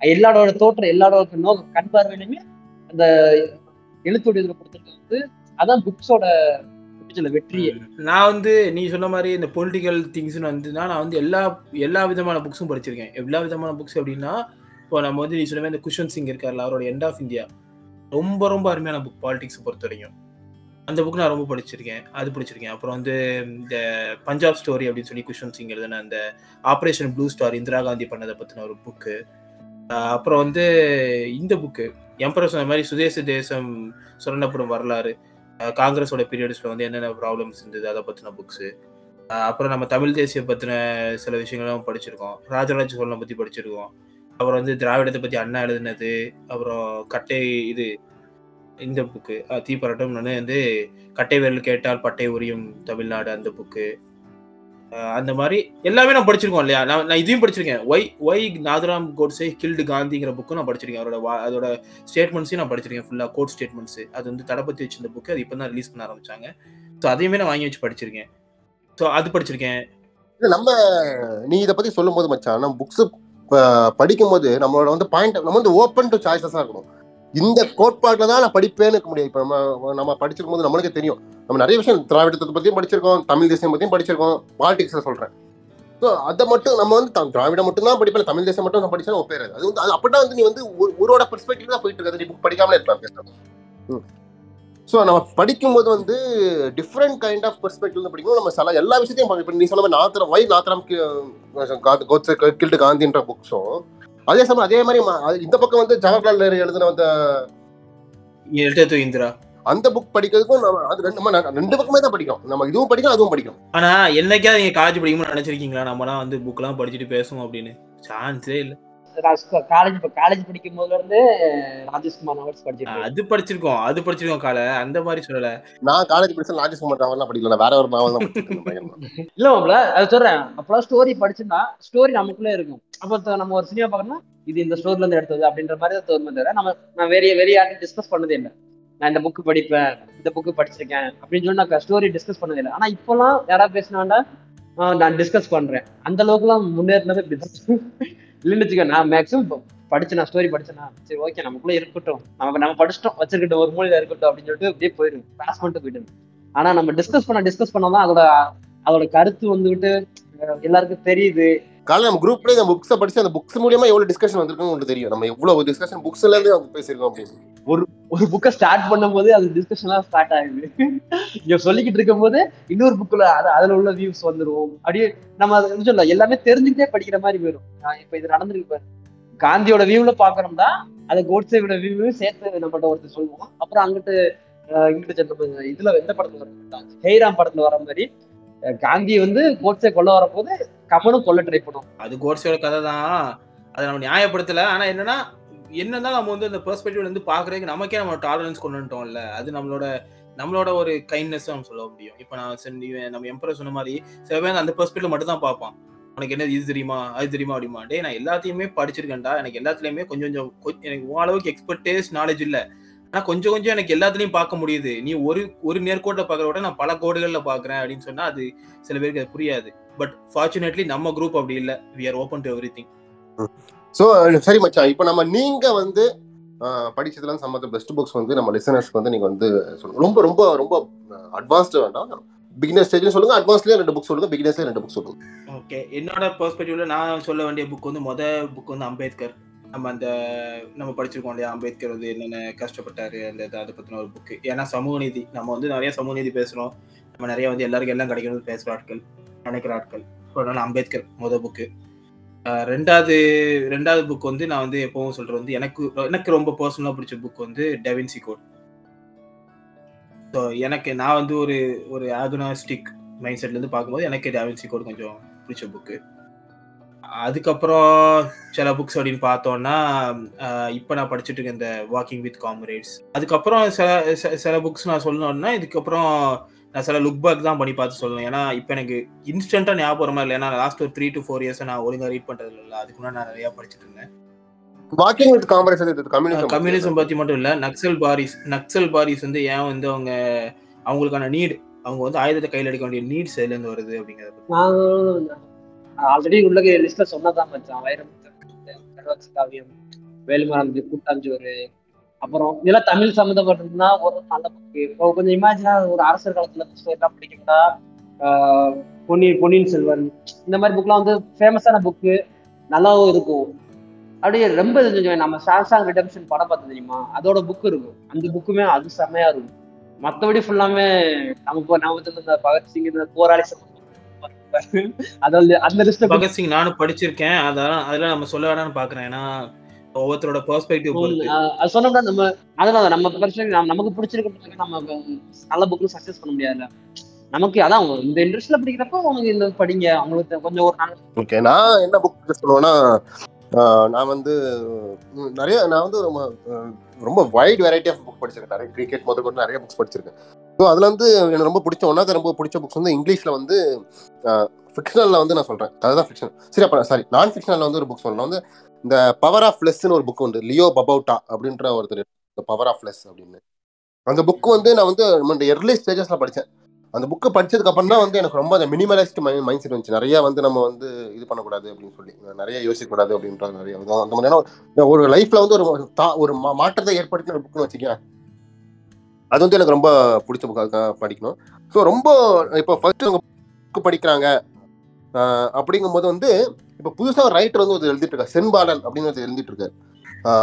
எல்லாரோட தோற்றம் எல்லாரோட நோக்கம் கண் பார்வையிலுமே அந்த எழுத்துடைய இதில் கொடுத்துருக்கிறது. வந்து அதான் புக்ஸோட வெற்றியே. நான் வந்து நீ சொன்ன மாதிரி இந்த பொலிட்டிக்கல் திங்ஸ்னு வந்துன்னா நான் வந்து எல்லா எல்லா விதமான புக்ஸும் படிச்சிருக்கேன். எல்லா விதமான புக்ஸ் அப்படின்னா இப்போ நம்ம வந்து நீ சொன்ன மாதிரி இந்த குஷன் சிங் இருக்கார்ல அவரோட எண்ட் ஆஃப் இந்தியா ரொம்ப ரொம்ப அருமையான புக் பாலிடிக்ஸ் பொறுத்த வரைக்கும் அந்த புக் நான் ரொம்ப படிச்சிருக்கேன். அது படிச்சிருக்கேன். அப்புறம் வந்து இந்த பஞ்சாப் ஸ்டோரி அப்படின்னு சொல்லி குஷன் சிங் எழுதுன அந்த operation blue star Indira Gandhi பண்ணதை பற்றின ஒரு புக்கு அப்புறம் வந்து இந்த புக்கு எம்பரர் சொன்ன மாதிரி சுதேச தேசம் சுரண்டப்படும் வரலாறு. காங்கிரஸோட பீரியட்ஸில் வந்து என்னென்ன ப்ராப்ளம்ஸ் இருந்தது அதை பற்றின புக்ஸு அப்புறம் நம்ம தமிழ் தேசிய பற்றின சில விஷயங்களும் படிச்சிருக்கோம். ராஜராஜ சோழனை பற்றி படிச்சிருக்கோம். அப்புறம் வந்து திராவிடத்தை பற்றி அண்ணா எழுதினது. அப்புறம் கட்டை இது இந்த புக்கு தீப்பரட்டம். நான் வந்து கட்டை வேல் கேட்டால் பட்டை உரியும் தமிழ்நாடு அந்த புக்கு அந்த மாதிரி எல்லாமே நான் படிச்சிருக்கோம் இல்லையா? நான் நான் இதையும் படிச்சிருக்கேன். Why why Nathuram Godse killed காந்திங்கிற புக்கும் நான் படிச்சிருக்கேன். அவரோட அதோட ஸ்டேட்மெண்ட்ஸையும் நான் படிச்சிருக்கேன். ஃபுல்லாக கோட் ஸ்டேட்மெண்ட்ஸ் அது வந்து தடப்பத்தி வச்சிருந்த புக்கு அது இப்போ தான் ரிலீஸ் பண்ண ஆரம்பிச்சாங்க. ஸோ அதையுமே நான் வாங்கி வச்சு படிச்சிருக்கேன். ஸோ அது படிச்சிருக்கேன். நம்ம நீ இதை பத்தி சொல்லும் போது மச்சான் நம்ம புக்ஸ் படிக்கும் போது நம்மளோட வந்து பாயிண்ட் நம்ம வந்து ஓப்பன் டு சாய்ஸஸாக இருக்கணும். இந்த கோட்பாட்டில் தான் நான் படிப்பேன்னு இருக்க முடியாது. இப்போ நம்ம நம்ம படிச்சிருக்கும் போது நம்மளுக்கு தெரியும். நம்ம நிறைய விஷயம் திராவிடத்தை பற்றியும் படிச்சிருக்கோம் தமிழ் தேசியம் பற்றியும் படிச்சிருக்கோம் பாலிடிக்ஸ்ல சொல்கிறேன் ஸோ அதை மட்டும் நம்ம வந்து திராவிடம் மட்டும் தான் படிப்பேன் தமிழ் தேசம் மட்டும் நான் படிச்சா ஒப்பேறாது அது. வந்து அது அப்படின்னா வந்து நீ வந்து ஒரு- ஒருவோட பெர்ஸ்பெக்டிவ் தான் போயிட்டு இருக்காது. நீ புக் படிக்காமலே இருக்கலாம் பேசுறேன் ஸோ நம்ம படிக்கும்போது வந்து டிஃப்ரெண்ட் கைண்ட் ஆஃப் பெர்ஸ்பெக்டிவ் படிக்கணும் நம்ம சில எல்லா விஷயத்தையும் இப்போ நீ சொன்ன மாதிரி நாத்திரம் வை நாத்திரம் கோட்ஸே கில்டு காந்தின்ற புக்ஸும் அதே சமயம் அதே மாதிரி இந்த பக்கம் வந்து ஜவஹர்லால் நேரு எழுதின அந்த இந்திரா. அந்த புக் படிக்கிறதுக்கும் நம்ம அது ரெண்டு ரெண்டு பக்கமே தான் படிக்கிறோம் நம்ம இதுவும் படிக்கணும் அதுவும் படிக்கணும் ஆனா என்னைக்காவது நீங்க காலேஜ் படிக்கும்போது நினைச்சிருக்கீங்களா? நம்மலாம் வந்து புக்லாம் படிச்சுட்டு பேசுவோம் அப்படின்னு. சான்ஸே இல்ல. காலேஜ் இப்போ காலேஜ் படிக்கும் போதுல இருந்து ராஜேஷ்குமார் நோட்ஸ் படிச்சிருக்கேன் அது படிச்சிருக்கோம். அது படிச்சிருக்கோம் காலை. அந்த மாதிரி சொல்லல. நான் காலேஜ் படிச்ச ராஜேஷ்குமார் நாவல்லாம் படிக்கல. நான் வேற ஒரு நாவல் தான் பயங்கரமா. இல்ல மாப்ள அது சொல்றேன். அப்பெல்லாம் ஸ்டோரி படிச்சுன்னா ஸ்டோரி நமக்குள்ளே இருக்கும். அப்போ நம்ம ஒரு சினிமா பார்க்கணும்னா இது இந்த ஸ்டோர்ல இருந்து எடுத்தது அப்படின்ற மாதிரி தான் தோணுமே தவிர நம்ம நான் வேற வேற யார்ட்டும் டிஸ்கஸ் பண்ணதே இல்லை. நான் இந்த புக்கு படிப்பேன் இந்த புக்கு படிச்சிருக்கேன் அப்படின்னு சொல்லி நான் ஸ்டோரி டிஸ்கஸ் பண்ணதே இல்லை. ஆனா இப்போலாம் யாராவது பேசினாண்டா நான் டிஸ்கஸ் பண்றேன். அந்த அளவுக்குலாம் முன்னேறினது இல்லைன்னு வச்சுக்கோ நான் மேக்ஸிமம் படிச்சு ஸ்டோரி படிச்சேனா சரி ஓகே நமக்குள்ள இருக்கட்டும். நமக்கு நம்ம படிச்சிட்டோம் வச்சிருக்கட்டும் ஒரு மூலையில இருக்கட்டும் அப்படின்னு சொல்லிட்டு அப்படியே போயிடும். கிளாஸ் பண்ணிட்டு போயிடும். ஆனா நம்ம டிஸ்கஸ் பண்ண டிஸ்கஸ் பண்ணாதான் அதோட அதோட கருத்து வந்துகிட்டு எல்லாருக்கும் தெரியுது. காலைல நம்ம குரூப்லயே இந்த புக்ஸை படிச்சு அந்த புக்ஸ் மூலியமா எவ்வளவு டிஸ்கஷன் வந்திருக்குன்னு உங்களுக்கு தெரியும். நம்ம எவ்வளவு டிஸ்கஷன் புக்ஸ்ல இருந்து அவங்க பேசியிருக்கோம் அப்படின்னு. ஒரு புக்கை ஸ்டார்ட் பண்ணும்போது அது டிஸ்கஷன்லாம் ஸ்டார்ட் ஆகுது. இங்க சொல்லிக்கிட்டு இருக்கும்போது இன்னொரு புக்ல அது அதுல உள்ள வியூஸ் வந்துடும் அப்படியே நம்ம அதை சொல்ல எல்லாமே தெரிஞ்சுக்கிட்டே படிக்கிற மாதிரி போயிடும் நான் இப்ப இது நடந்திருக்கு பாரு. காந்தியோட வியூல பாக்குறோம்னா அதை கோட்ஸேவோட வியூவையும் சேர்த்து நம்மகிட்ட ஒருத்தர் சொல்லுவோம் அப்புறம் அங்கிட்டு இங்கிட்டு நம்ம இதுல எந்த படத்துல வர ஹெய்ராம் படத்துல வர மாதிரி காந்தி வந்து கோட்ஸை கொல்ல வரப்போது கமலும் கொல்ல ட்ரை பண்ணும் அது கோட்ஸோட கதை தான். அதை நம்ம நியாயப்படுத்தல. ஆனா என்னன்னா என்னதான் நம்ம வந்து அந்த பெர்ஸ்பெக்டிவ்ல இருந்து பாக்குறதுக்கு நமக்கே நம்ம டாலரன்ஸ் கொண்டு வந்துட்டோம்ல. அது நம்மளோட நம்மளோட ஒரு கைண்ட்னஸ் நம்ம சொல்ல முடியும். இப்போ நான் நம்ம எம்பரர் சொன்ன மாதிரி சில பேர் அந்த பெர்ஸ்பெக்டிவ் மட்டும் தான் பார்ப்பான். உனக்கு என்ன இது தெரியுமா? அது தெரியுமா? அப்படிமா டே நான் எல்லாத்தையுமே படிச்சிருக்கேன்டா. எனக்கு எல்லாத்துலயுமே கொஞ்சம் கொஞ்சம் கொ- எனக்கு ஓரளவுக்கு அளவுக்கு எக்ஸ்பர்டேஸ் நாலேஜ் இல்ல. ஆனா கொஞ்சம் கொஞ்சம் எனக்கு எல்லாத்துலயும் பார்க்க முடியுது. நீ ஒரு ஒரு நேர்கோட்டில் பார்க்கற விட நான் பல கோடுகள்ல பாக்குறேன் அப்படின்னு சொன்னா அது சில பேருக்கு அது புரியாது. பட் ஃபார்ச்சுனேட்லி நம்ம குரூப் அப்படி இல்ல. We are open to everything so சரி மச்சான். இப்போ நம்ம நீங்க வந்து ஆஹ், படிச்சதுல சம்மந்த பெஸ்ட் புக்ஸ் வந்து நம்ம லிசனர்ஸ்க்கு வந்து நீங்க வந்து ரொம்ப ரொம்ப ரொம்ப அட்வான்ஸ்டு வேண்டாம். பிகினர் ஸ்டேஜ்ல சொல்லுங்க. அட்வான்ஸ்லயே ரெண்டு புக் சொல்லுங்க. பிகினர்ஸ்லயே ரெண்டு புக் சொல்லுங்க. ஓகே என்னோட பெர்ஸ்பெக்டிவ்ல நான் சொல்ல வேண்டிய புக் வந்து மொத புக் வந்து அம்பேத்கர். நம்ம அந்த நம்ம படிச்சிருக்கோம் இல்லையா? அம்பேத்கர் வந்து என்னென்ன கஷ்டப்பட்டாரு அந்த இது- அதை பற்றின ஒரு புக்கு ஏன்னா சமூக நீதி நம்ம வந்து நிறைய சமூக நீதி பேசுகிறோம் நம்ம நிறைய வந்து எல்லாருக்கும் எல்லாம் கிடைக்கணும்னு பேசுகிற ஆட்கள் நினைக்கிற ஆட்கள். ஸோ அதனால அம்பேத்கர் முத புக்கு ரெண்டாவது ரெண்டாவது புக் வந்து நான் வந்து எப்பவும் சொல்கிறது வந்து எனக்கு எனக்கு ரொம்ப பர்சனலாக பிடிச்ச புக் வந்து டெவின்சி கோட் ஸோ எனக்கு நான் வந்து ஒரு ஒரு ஆகனாஸ்டிக் மைண்ட் செட்லேருந்து பார்க்கும்போது எனக்கு டெவின்சி கோட் கொஞ்சம் பிடிச்ச புக்கு அதுக்கப்புறம் சில புக்ஸ் அப்படின்னு பார்த்தோம்னா இப்போ நான் படிச்சுட்டு இருக்க இந்த வாக்கிங் வித் காம்ரேட்ஸ் அதுக்கப்புறம் சில சில- சில புக்ஸ் நான் சொல்லணும்னா இதுக்கப்புறம் நான் சில லுக் பேக் தான் பண்ணி பார்த்து சொல்லணும். ஏன்னா இப்போ எனக்கு இன்ஸ்டன்ட்டாக ஞாபகம் மாதிரி இல்லை. ஏன்னா லாஸ்ட் ஒரு த்ரீ டு ஃபோர் இயர்ஸ் நான் ஒழுங்காக ரீட் பண்ணுறது இல்லை. அதுக்கு முன்னாடி நான் நிறையா படிச்சுட்டு இருந்தேன். Walking with comrades communism communism பற்றி மட்டும் இல்லை. நக்சல் பாரிஸ் நக்சல் பாரிஸ் வந்து ஏன் வந்து அவங்க அவங்களுக்கான நீட் அவங்க வந்து ஆயுதத்தை கையில் எடுக்க வேண்டிய நீட்ஸ் எதுலேருந்து வருது அப்படிங்கிறத ஆல்ரெடி உள்ள லிஸ்ட்ல சொன்னதான் மச்சான். வைரமுத்து காவியம் வேலுமரம் கூட்டாஞ்சோறு. அப்புறம் இதெல்லாம் தமிழ் சம்மந்தப்பட்டிருந்தா ஒரு நல்ல புக்கு இப்போ கொஞ்சம் இமேஜினா ஒரு அரசர் காலத்துல ஸ்டோரிலாம் படிக்கணும்னா பொன்னியின் பொன்னியின் செல்வன். இந்த மாதிரி புக்லாம் வந்து ஃபேமஸான புக்கு நல்லாவும் இருக்கும். அப்படியே ரொம்ப கொஞ்சம் நம்ம சாம்சாங் ரிடம்ஷன் படம் பார்த்து தெரியுமா? அதோட புக் இருக்கும். அந்த புக்குமே அது செம்மையா இருக்கும். மற்றபடி ஃபுல்லாமே நம்ம நம்ம இந்த பகத்சிங் இந்த போராளி சம்பந்தம் அது வந்து அந்த லிஸ்ட் பகத்சிங் நானும் படிச்சிருக்கேன். அதெல்லாம் அதெல்லாம் நம்ம சொல்ல வேணாம்னு பாக்குறேன் ஏன்னா ஒவ்வொருத்தரோட பெர்ஸ்பெக்டிவ் சொன்னோம்னா நம்ம அதனால நம்ம பிரச்சனை நம்ம நமக்கு பிடிச்சிருக்க நம்ம நல்ல புக்கு சக்சஸ் பண்ண முடியாதுல்ல. நமக்கு அதான் இந்த இன்ட்ரெஸ்ட்ல படிக்கிறப்போ உனக்கு இந்த படிங்க. அவங்களுக்கு கொஞ்சம் ஒரு நாள் ஓகே நான் என்ன புக் சொல்லுவேன்னா ஆஹ் நான் வந்து நிறைய நான் வந்து ரொம்ப ரொம்ப வைட் வெரைட்டி ஆஃப் படிச்சிருக்கேன். நிறைய கிரிக்கெட் முதல் கொண்டு நிறைய புக்ஸ் படிச்சிருக்கேன். ஸோ அதுல வந்து எனக்கு ரொம்ப பிடிச்ச ஒன்னாவது ரொம்ப பிடிச்ச புக்ஸ் வந்து இங்கிலீஷ்ல வந்து ஃபிக்ஷனல்ல வந்து நான் சொல்றேன். அதுதான் ஃபிக்ஷன் சரி அப்ப சாரி நான் ஃபிக்ஷனல்ல வந்து ஒரு புக் சொல்லணும். வந்து இந்த பவர் ஆஃப் லெஸ்ன்னு ஒரு புக் உண்டு. லியோ பபவுட்டா அப்படின்ற ஒருத்தர் பவர் ஆஃப் லெஸ் அப்படின்னு. அந்த புக் வந்து நான் வந்து இந்த எர்லி ஸ்டேஜஸ்ல படிச்சேன். அந்த புக்கு படிச்சதுக்கு அப்புறம் தான் வந்து எனக்கு ரொம்ப அந்த மினிமலிஸ்ட் மைண்ட் செட் வந்துச்சு. நிறைய வந்து நம்ம வந்து இது பண்ணக்கூடாது அப்படின்னு சொல்லி. நிறைய யோசிக்கக்கூடாது அப்படின்ற நிறைய. அந்த மாதிரியான ஒரு லைஃப்ல வந்து ஒரு தா- ஒரு மாற்றத்தை ஏற்படுத்தின ஒரு புக்னு வச்சுக்கேன் அது வந்து எனக்கு ரொம்ப பிடிச்ச புக்காக படிக்கணும். ஸோ ரொம்ப இப்போ ஃபர்ஸ்ட் அவங்க புக்கு படிக்கிறாங்க. அப்படிங்கும்போது வந்து இப்போ புதுசா ஒரு ரைட்டர் வந்து ஒரு எழுதிட்டு இருக்காரு. சென்பாலன் அப்படின்னு ஒரு எழுதிட்டு இருக்காரு.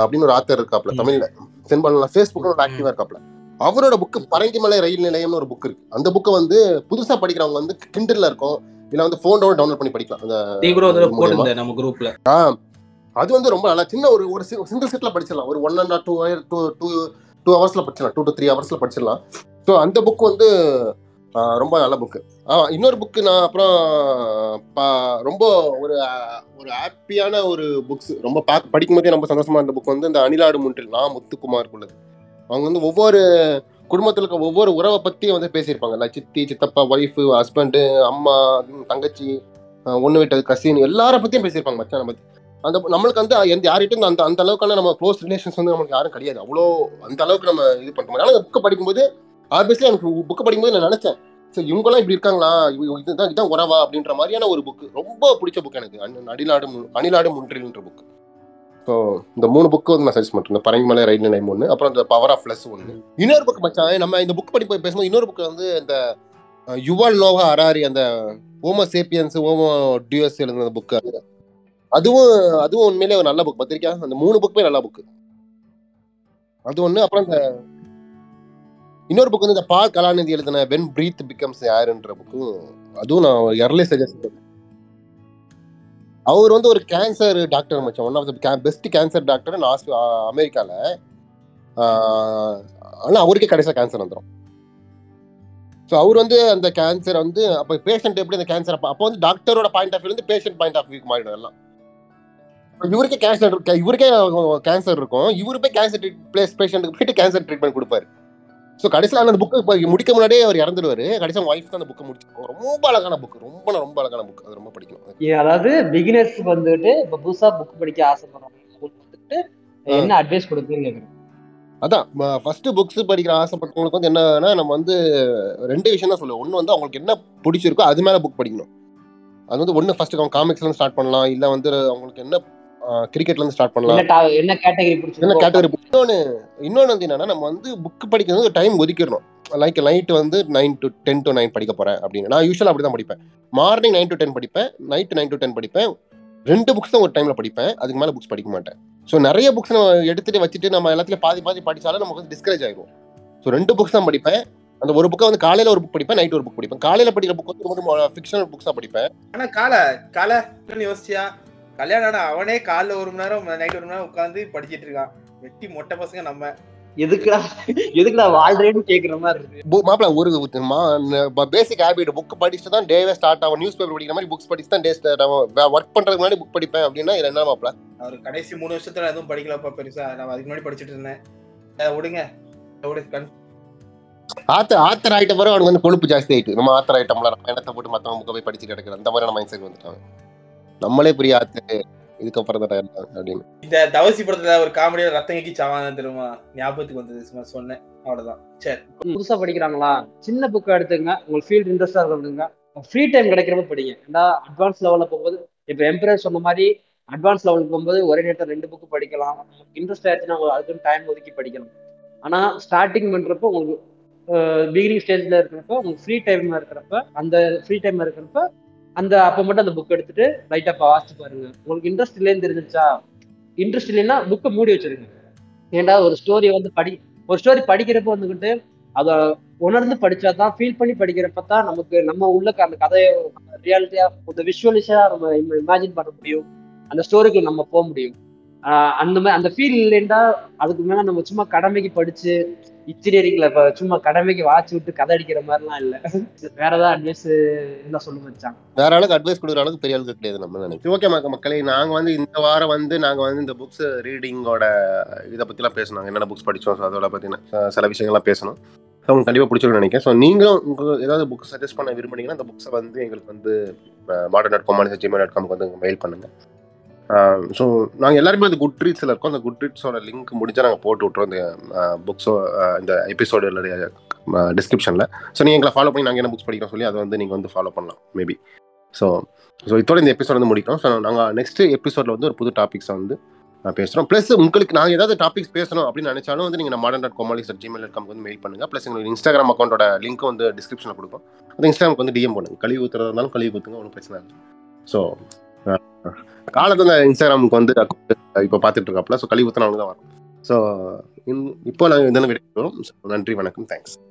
அப்படின்னு ஒரு ஆத்தர் இருக்காப்ல தமிழ்ல. சென்பாலன் ஃபேஸ்புக்ல ஒரு ஆக்டிவா இருக்காப்ல அவரோட புக்கு பரங்கிமலை ரயில் நிலையம்னு ஒரு புக் இருக்கு. அந்த புக்கை வந்து புதுசா படிக்கிறவங்க வந்து கிண்டல்ல இருக்கும். இல்ல வந்து போனோட டவுன்லோட் பண்ணி படிக்கலாம். அது வந்து ரொம்ப நல்லா சின்ன ஒரு ஒரு சிங்கிள் செட்ல படிச்சிடலாம். ஒரு one and two two two two ஹவர்ஸில் படிச்சிடலாம். டூ டு த்ரீ ஹவர்ஸில் படிச்சிடலாம். ஸோ அந்த புக் வந்து ரொம்ப நல்ல புக்கு இன்னொரு புக்கு நான் அப்புறம் பா- ரொம்ப ஒரு ஒரு ஹாப்பியான ஒரு புக்ஸ் ரொம்ப பார்க்க படிக்கும்போதே ரொம்ப சந்தோஷமா இருந்த புக் வந்து இந்த அணிலாடு முன்றில் நான் முத்துக்குமார் உள்ளது. அவங்க வந்து ஒவ்வொரு குடும்பத்தில் இருக்க ஒவ்வொரு உறவை பற்றியும் வந்து பேசியிருப்பாங்க. like சித்தி சித்தப்பா ஒய்ஃபு ஹஸ்பண்டு அம்மா தங்கச்சி ஒன்று விட்டது கசின் எல்லாரை பற்றியும் பேசியிருப்பாங்க மச்சானை பற்றி அந்த நம்மளுக்கு வந்து எந்த யார்கிட்டும் அந்த அந்த அளவுக்கான நம்ம க்ளோஸ் ரிலேஷன்ஸ் வந்து நமக்கு யாரும் கிடையாது. அவ்வளோ அந்த அளவுக்கு நம்ம இது பண்ண முடியும் ஆனால் புக்கை படிக்கும்போது ஆப்வியஸ்லி எனக்கு புக்கை படிக்கும்போது நான் நினைச்சேன் ஸோ இவங்கெல்லாம் இப்படி இருக்காங்களா? இதுதான் இதுதான் உறவா? அப்படின்ற மாதிரியான ஒரு புக்கு ரொம்ப பிடிச்ச புக் எனக்கு. அணி- அணிலாடு முன்றில்ன்ற புக் ஸோ இந்த மூணு புக்கு வந்து நான் சஜஸ்ட் பண்ணுறேன் பரங்கிமலை ரயில் நிலையம் ஒன்று அப்புறம் இந்த பவர் ஆஃப் லெஸ் ஒன்று இன்னொரு புக் மச்சான் நம்ம இந்த புக் படி பேசும்போது இன்னொரு புக் வந்து இந்த யுவால் நோவா அராரி அந்த ஓமோ சேப்பியன்ஸ் ஓமோ டியூஎஸ் எழுதின புக் அதுவும் அதுவும் உண்மையிலே ஒரு நல்ல புக் பத்திரிக்கா? அந்த மூணு புக்குமே நல்ல புக் அது ஒண்ணு அப்புறம் இந்த இன்னொரு புக் வந்து இந்த பா கலாநிதி எழுதின வென் பிரீத் பிகம்ஸ் யாருன்ற புக்கும் அதுவும் நான் எர்லி சஜஸ்ட் அவர் வந்து ஒரு கேன்சர் டாக்டர் மச்சான். One of the best cancer doctor அமெரிக்கால. அமெரிக்காவில் ஆனால் அவருக்கே கடைசியாக கேன்சர் வந்துடும் ஸோ அவர் வந்து அந்த கேன்சர் வந்து அப்போ பேஷண்ட் எப்படி அந்த கேன்சர் அப்போ அப்போ வந்து டாக்டரோட பாயிண்ட் ஆஃப் வியூ வந்து பேஷண்ட் பாயிண்ட் ஆஃப் வியூக்கு மாறிடும் எல்லாம். இவருக்கே கேன்சர் இருக்கு இவருக்கே கேன்சர் இருக்கும். இவரு போய் கேன்சர் பிளேஸ் பேஷண்ட்டுக்கு போயிட்டு கேன்சர் ட்ரீட்மெண்ட் கொடுப்பாரு. ஸோ கடைசியில் அந்த புக்கு முடிக்க முன்னாடியே அவர் இறந்துடுவாரு கடைசியில் ஒய்ஃப் தான் அந்த புக்கை முடிச்சு ரொம்ப அழகான புக் ரொம்ப ரொம்ப அழகான புக் அது ரொம்ப படிக்கணும். இ- அதாவது பிகினர்ஸ்க்கு வந்துட்டு இப்ப புதுசா புக் படிக்க ஆசைப்படுறவங்க வந்துட்டு என்ன அட்வைஸ் கொடுக்குறீங்க அதான் ஃபர்ஸ்ட் புக்ஸ் படிக்கிற ஆசைப்பட்டவங்களுக்கு வந்து என்னன்னா நம்ம வந்து ரெண்டு விஷயம் தான் சொல்லுவோம். ஒன்று வந்து அவங்களுக்கு என்ன பிடிச்சிருக்கோ அது மேலே புக் படிக்கணும். அது வந்து ஒன்று ஃபர்ஸ்ட் அவங்க காமிக்ஸ்ல ஸ்டார்ட் பண்ணலாம். இல்லை வந்து அவங்களுக்கு என்ன கிரிக்கெட்ல இருந்து ஸ்டார்ட் பண்ணலாம். என்ன கேட்டகரி என்ன கேட்டகரி இன்னொன்று இன்னொன்று வந்து என்னன்னா நம்ம வந்து புக் படிக்கிறது டைம் ஒதுக்கிடணும். லைக் நைட் வந்து nine to ten to nine படிக்க போறேன் அப்படின்னு. நான் யூஸ்வலாக அப்படி தான் படிப்பேன். மார்னிங் நைன் டு டென் படிப்பேன். நைட் நைன் டு டென் படிப்பேன். ரெண்டு புக்ஸ் தான் ஒரு டைம்ல படிப்பேன். அதுக்கு மேலே புக்ஸ் படிக்க மாட்டேன். ஸோ நிறைய புக்ஸ் நம்ம எடுத்துட்டு வச்சுட்டு நம்ம எல்லாத்துலயும் பாதி பாதி படிச்சாலும் நமக்கு வந்து டிஸ்கரேஜ் ஆயிடும் ஸோ ரெண்டு புக்ஸ் தான் படிப்பேன். அந்த ஒரு புக்கை வந்து காலையில ஒரு புக் படிப்பேன் நைட் ஒரு புக் படிப்பேன். காலையில படிக்கிற புக் வந்து ரொம்ப ஃபிக்ஷனல் புக்ஸ் தான் படிப்பேன். ஆனா கால கால யோசிச்சியா? கல்யாணம் ஆனா அவனே காலைல ஒரு மணி நேரம் நைட் ஒரு மணி நேரம் உட்காந்து படிச்சிட்டு இருக்கான். வெட்டி மொட்டை பசங்க நம்ம. எதுக்குடா எதுக்குடா வாழ்றேன்னு கேக்குற மாதிரி இருக்கு. பு- மாப்பிள ஒரு பேசிக் ஹேபிட் புக் படிச்சுட்டு தான் டேவே ஸ்டார்ட் ஆகும். நியூஸ் பேப்பர் படிக்கிற மாதிரி புக்ஸ் படிச்சு தான் டே ஸ்டார்ட் ஆகும். ஒர்க் பண்றதுக்கு முன்னாடி புக் படிப்பேன் அப்படின்னா என்ன மாப்பிள அவர் கடைசி மூணு வருஷத்துல எதுவும் படிக்கலப்பா பெருசா. நான் அதுக்கு முன்னாடி படிச்சிட்டு இருந்தேன். விடுங்க. ஆத்தர் ஆத்தர் ஆயிட்ட பிறகு அவனுக்கு வந்து கொழுப்பு ஜாஸ்தி ஆயிட்டு. நம்ம ஆத்தர் ஆயிட்டோம்ல நம்ம போட்டு மத்தவங்க புக்கை போய் படிச்சு கிடக்குற அந்த மாதிரியான மைண்ட் செட் வந்துட்டாங்க நம்மளே பெரிய ஆத்து இதுக்கப்புறம் தான் அப்படின்னு. இந்த தவசி படத்துல ஒரு காமெடியா ரத்தம் கக்கி சாவான் தெரியுமா? ஞாபகத்துக்கு வந்தது சும்மா சொன்னேன். அவ்வளவுதான். சரி. புதுசா படிக்கிறாங்களா? சின்ன புக்கை எடுத்துங்க உங்களுக்கு ஃபீல்ட் இன்ட்ரெஸ்டா இருக்கிறதுங்க ஃப்ரீ டைம் கிடைக்கிறப்ப படிங்க. ஏன்னா அட்வான்ஸ் லெவல்ல போகும்போது இப்ப எம்பரர் சொன்ன மாதிரி அட்வான்ஸ் லெவலுக்கு போகும்போது ஒரே நேரத்தில் ரெண்டு புக்கு படிக்கலாம். இன்ட்ரெஸ்ட் ஆயிடுச்சுன்னா அதுக்குன்னு டைம் ஒதுக்கி படிக்கலாம். ஆனால் ஸ்டார்டிங் பண்ணுறப்போ உங்களுக்கு பிகினிங் ஸ்டேஜில் இருக்கிறப்ப உங்களுக்கு ஃப்ரீ டைமில் இருக்கிறப்ப அந்த ஃப்ரீ டைம் இருக்கிறப்ப அந்த அப்போ மட்டும் அந்த புக் எடுத்துட்டு லைட்டாக வாசிச்சு பாருங்க. உங்களுக்கு இன்ட்ரெஸ்ட் இல்லைன்னு தெரிஞ்சிருச்சா? இன்ட்ரெஸ்ட் இல்லைன்னா புக்கை மூடி வச்சிருங்க. ஏன்டா ஒரு ஸ்டோரி வந்து படி ஒரு ஸ்டோரி படிக்கிறப்ப வந்துக்கிட்டு அதை உணர்ந்து படிச்சா தான் ஃபீல் பண்ணி படிக்கிறப்ப தான் நமக்கு நம்ம உள்ள அந்த கதையை ரியாலிட்டியா கொஞ்சம் விஷுவலிஸா நம்ம இமேஜின் பண்ண முடியும். அந்த ஸ்டோரிக்கு நம்ம போக முடியும். அந்த மாதிரி அந்த ஃபீல் இல்லைன்னா அதுக்கு மேல நம்ம சும்மா கடமைக்கு படிச்சு இன்ஜினியரிங்ல இப்ப சும்மா கடமைக்கு வாட்சி விட்டு கதை அடிக்கிற மாதிரிலாம் இல்ல. வேற ஏதாவது அட்வைஸ் இருந்தா சொல்லுங்க வச்சாங்க வேற ஆளுக்கு அட்வைஸ் கொடுக்குற அளவுக்கு பெரிய ஆளுக்கு கிடையாது நம்ம நினைக்கிறோம் ஓகே மக்க மக்களே நாங்க வந்து இந்த வாரம் வந்து நாங்க வந்து இந்த புக்ஸ் ரீடிங்கோட இதை பத்திலாம் பேசணும். என்னென்ன புக்ஸ் படிச்சோம் so அதோட பத்தின அஹ், சில விஷயங்கள்லாம் பேசணும். ஸோ உங்களுக்கு கண்டிப்பாக பிடிச்சிருக்கும்னு நினைக்கிறேன். ஸோ நீங்களும் உங்களுக்கு ஏதாவது புக் சஜஸ்ட் பண்ண விரும்புனீங்கன்னா அந்த புக்ஸை வந்து எங்களுக்கு வந்து modern dot com Gmail dot காம்க்கு வந்து மெயில் பண்ணுங்க. ஸோ நாங்கள் எல்லாருமே அந்த குட் ரீட்ஸில் இருக்கோம். அந்த குட் ரீட்ஸோட லிங்க் முடிஞ்சால் நாங்கள் போட்டு விட்றோம் இந்த புக்ஸோ இந்த எபிசோடுடைய டிஸ்கிரிப்ஷனில் ஸோ நீங்கள் எங்களை ஃபாலோ பண்ணி நாங்கள் என்ன புக்ஸ் படிக்கிறோம் சொல்லி அதை வந்து நீங்கள் வந்து ஃபாலோ பண்ணலாம் மேபி ஸோ ஸோ இதோட இந்த எபிசோட் வந்து முடிக்கிறோம். ஸோ நாங்கள் நெக்ஸ்ட் எபிசோடில் வந்து ஒரு புது டாபிக்ஸை வந்து பேசுகிறோம் ப்ளஸ் உங்களுக்கு நாங்கள் ஏதாவது டாபிக்ஸ் பேசணும் அப்படின்னு நினைச்சாலும் வந்து நீங்கள் modern dot Komalis at Gmail dot வந்து மெயில் பண்ணுங்கள் ப்ளஸ் எங்களுக்கு இன்ஸ்டாகிராம் அக்கௌண்ட்டோட லிங்க் வந்து டிஸ்கிரிப்ஷனில் கொடுக்கும் அந்த இன்ஸ்டாகிராமுக்கு வந்து டிஎம் பண்ணுங்கள் கழிவு ஊற்றுறதா இருந்தாலும் கழிவு ஊற்றுங்க ஒன்றும் பிரச்சனை இல்லை. ஸோ காலத்துல இன்ஸ்டாகிராமுக்கு வந்து இப்போ பார்த்துட்டு இருக்காப்ல ஸோ கழிவுத்தனவங்க தான் வரும். ஸோ இப்போ நாங்கள் இதெல்லாம் விடைபெறுவோம் நன்றி வணக்கம் தேங்க்ஸ்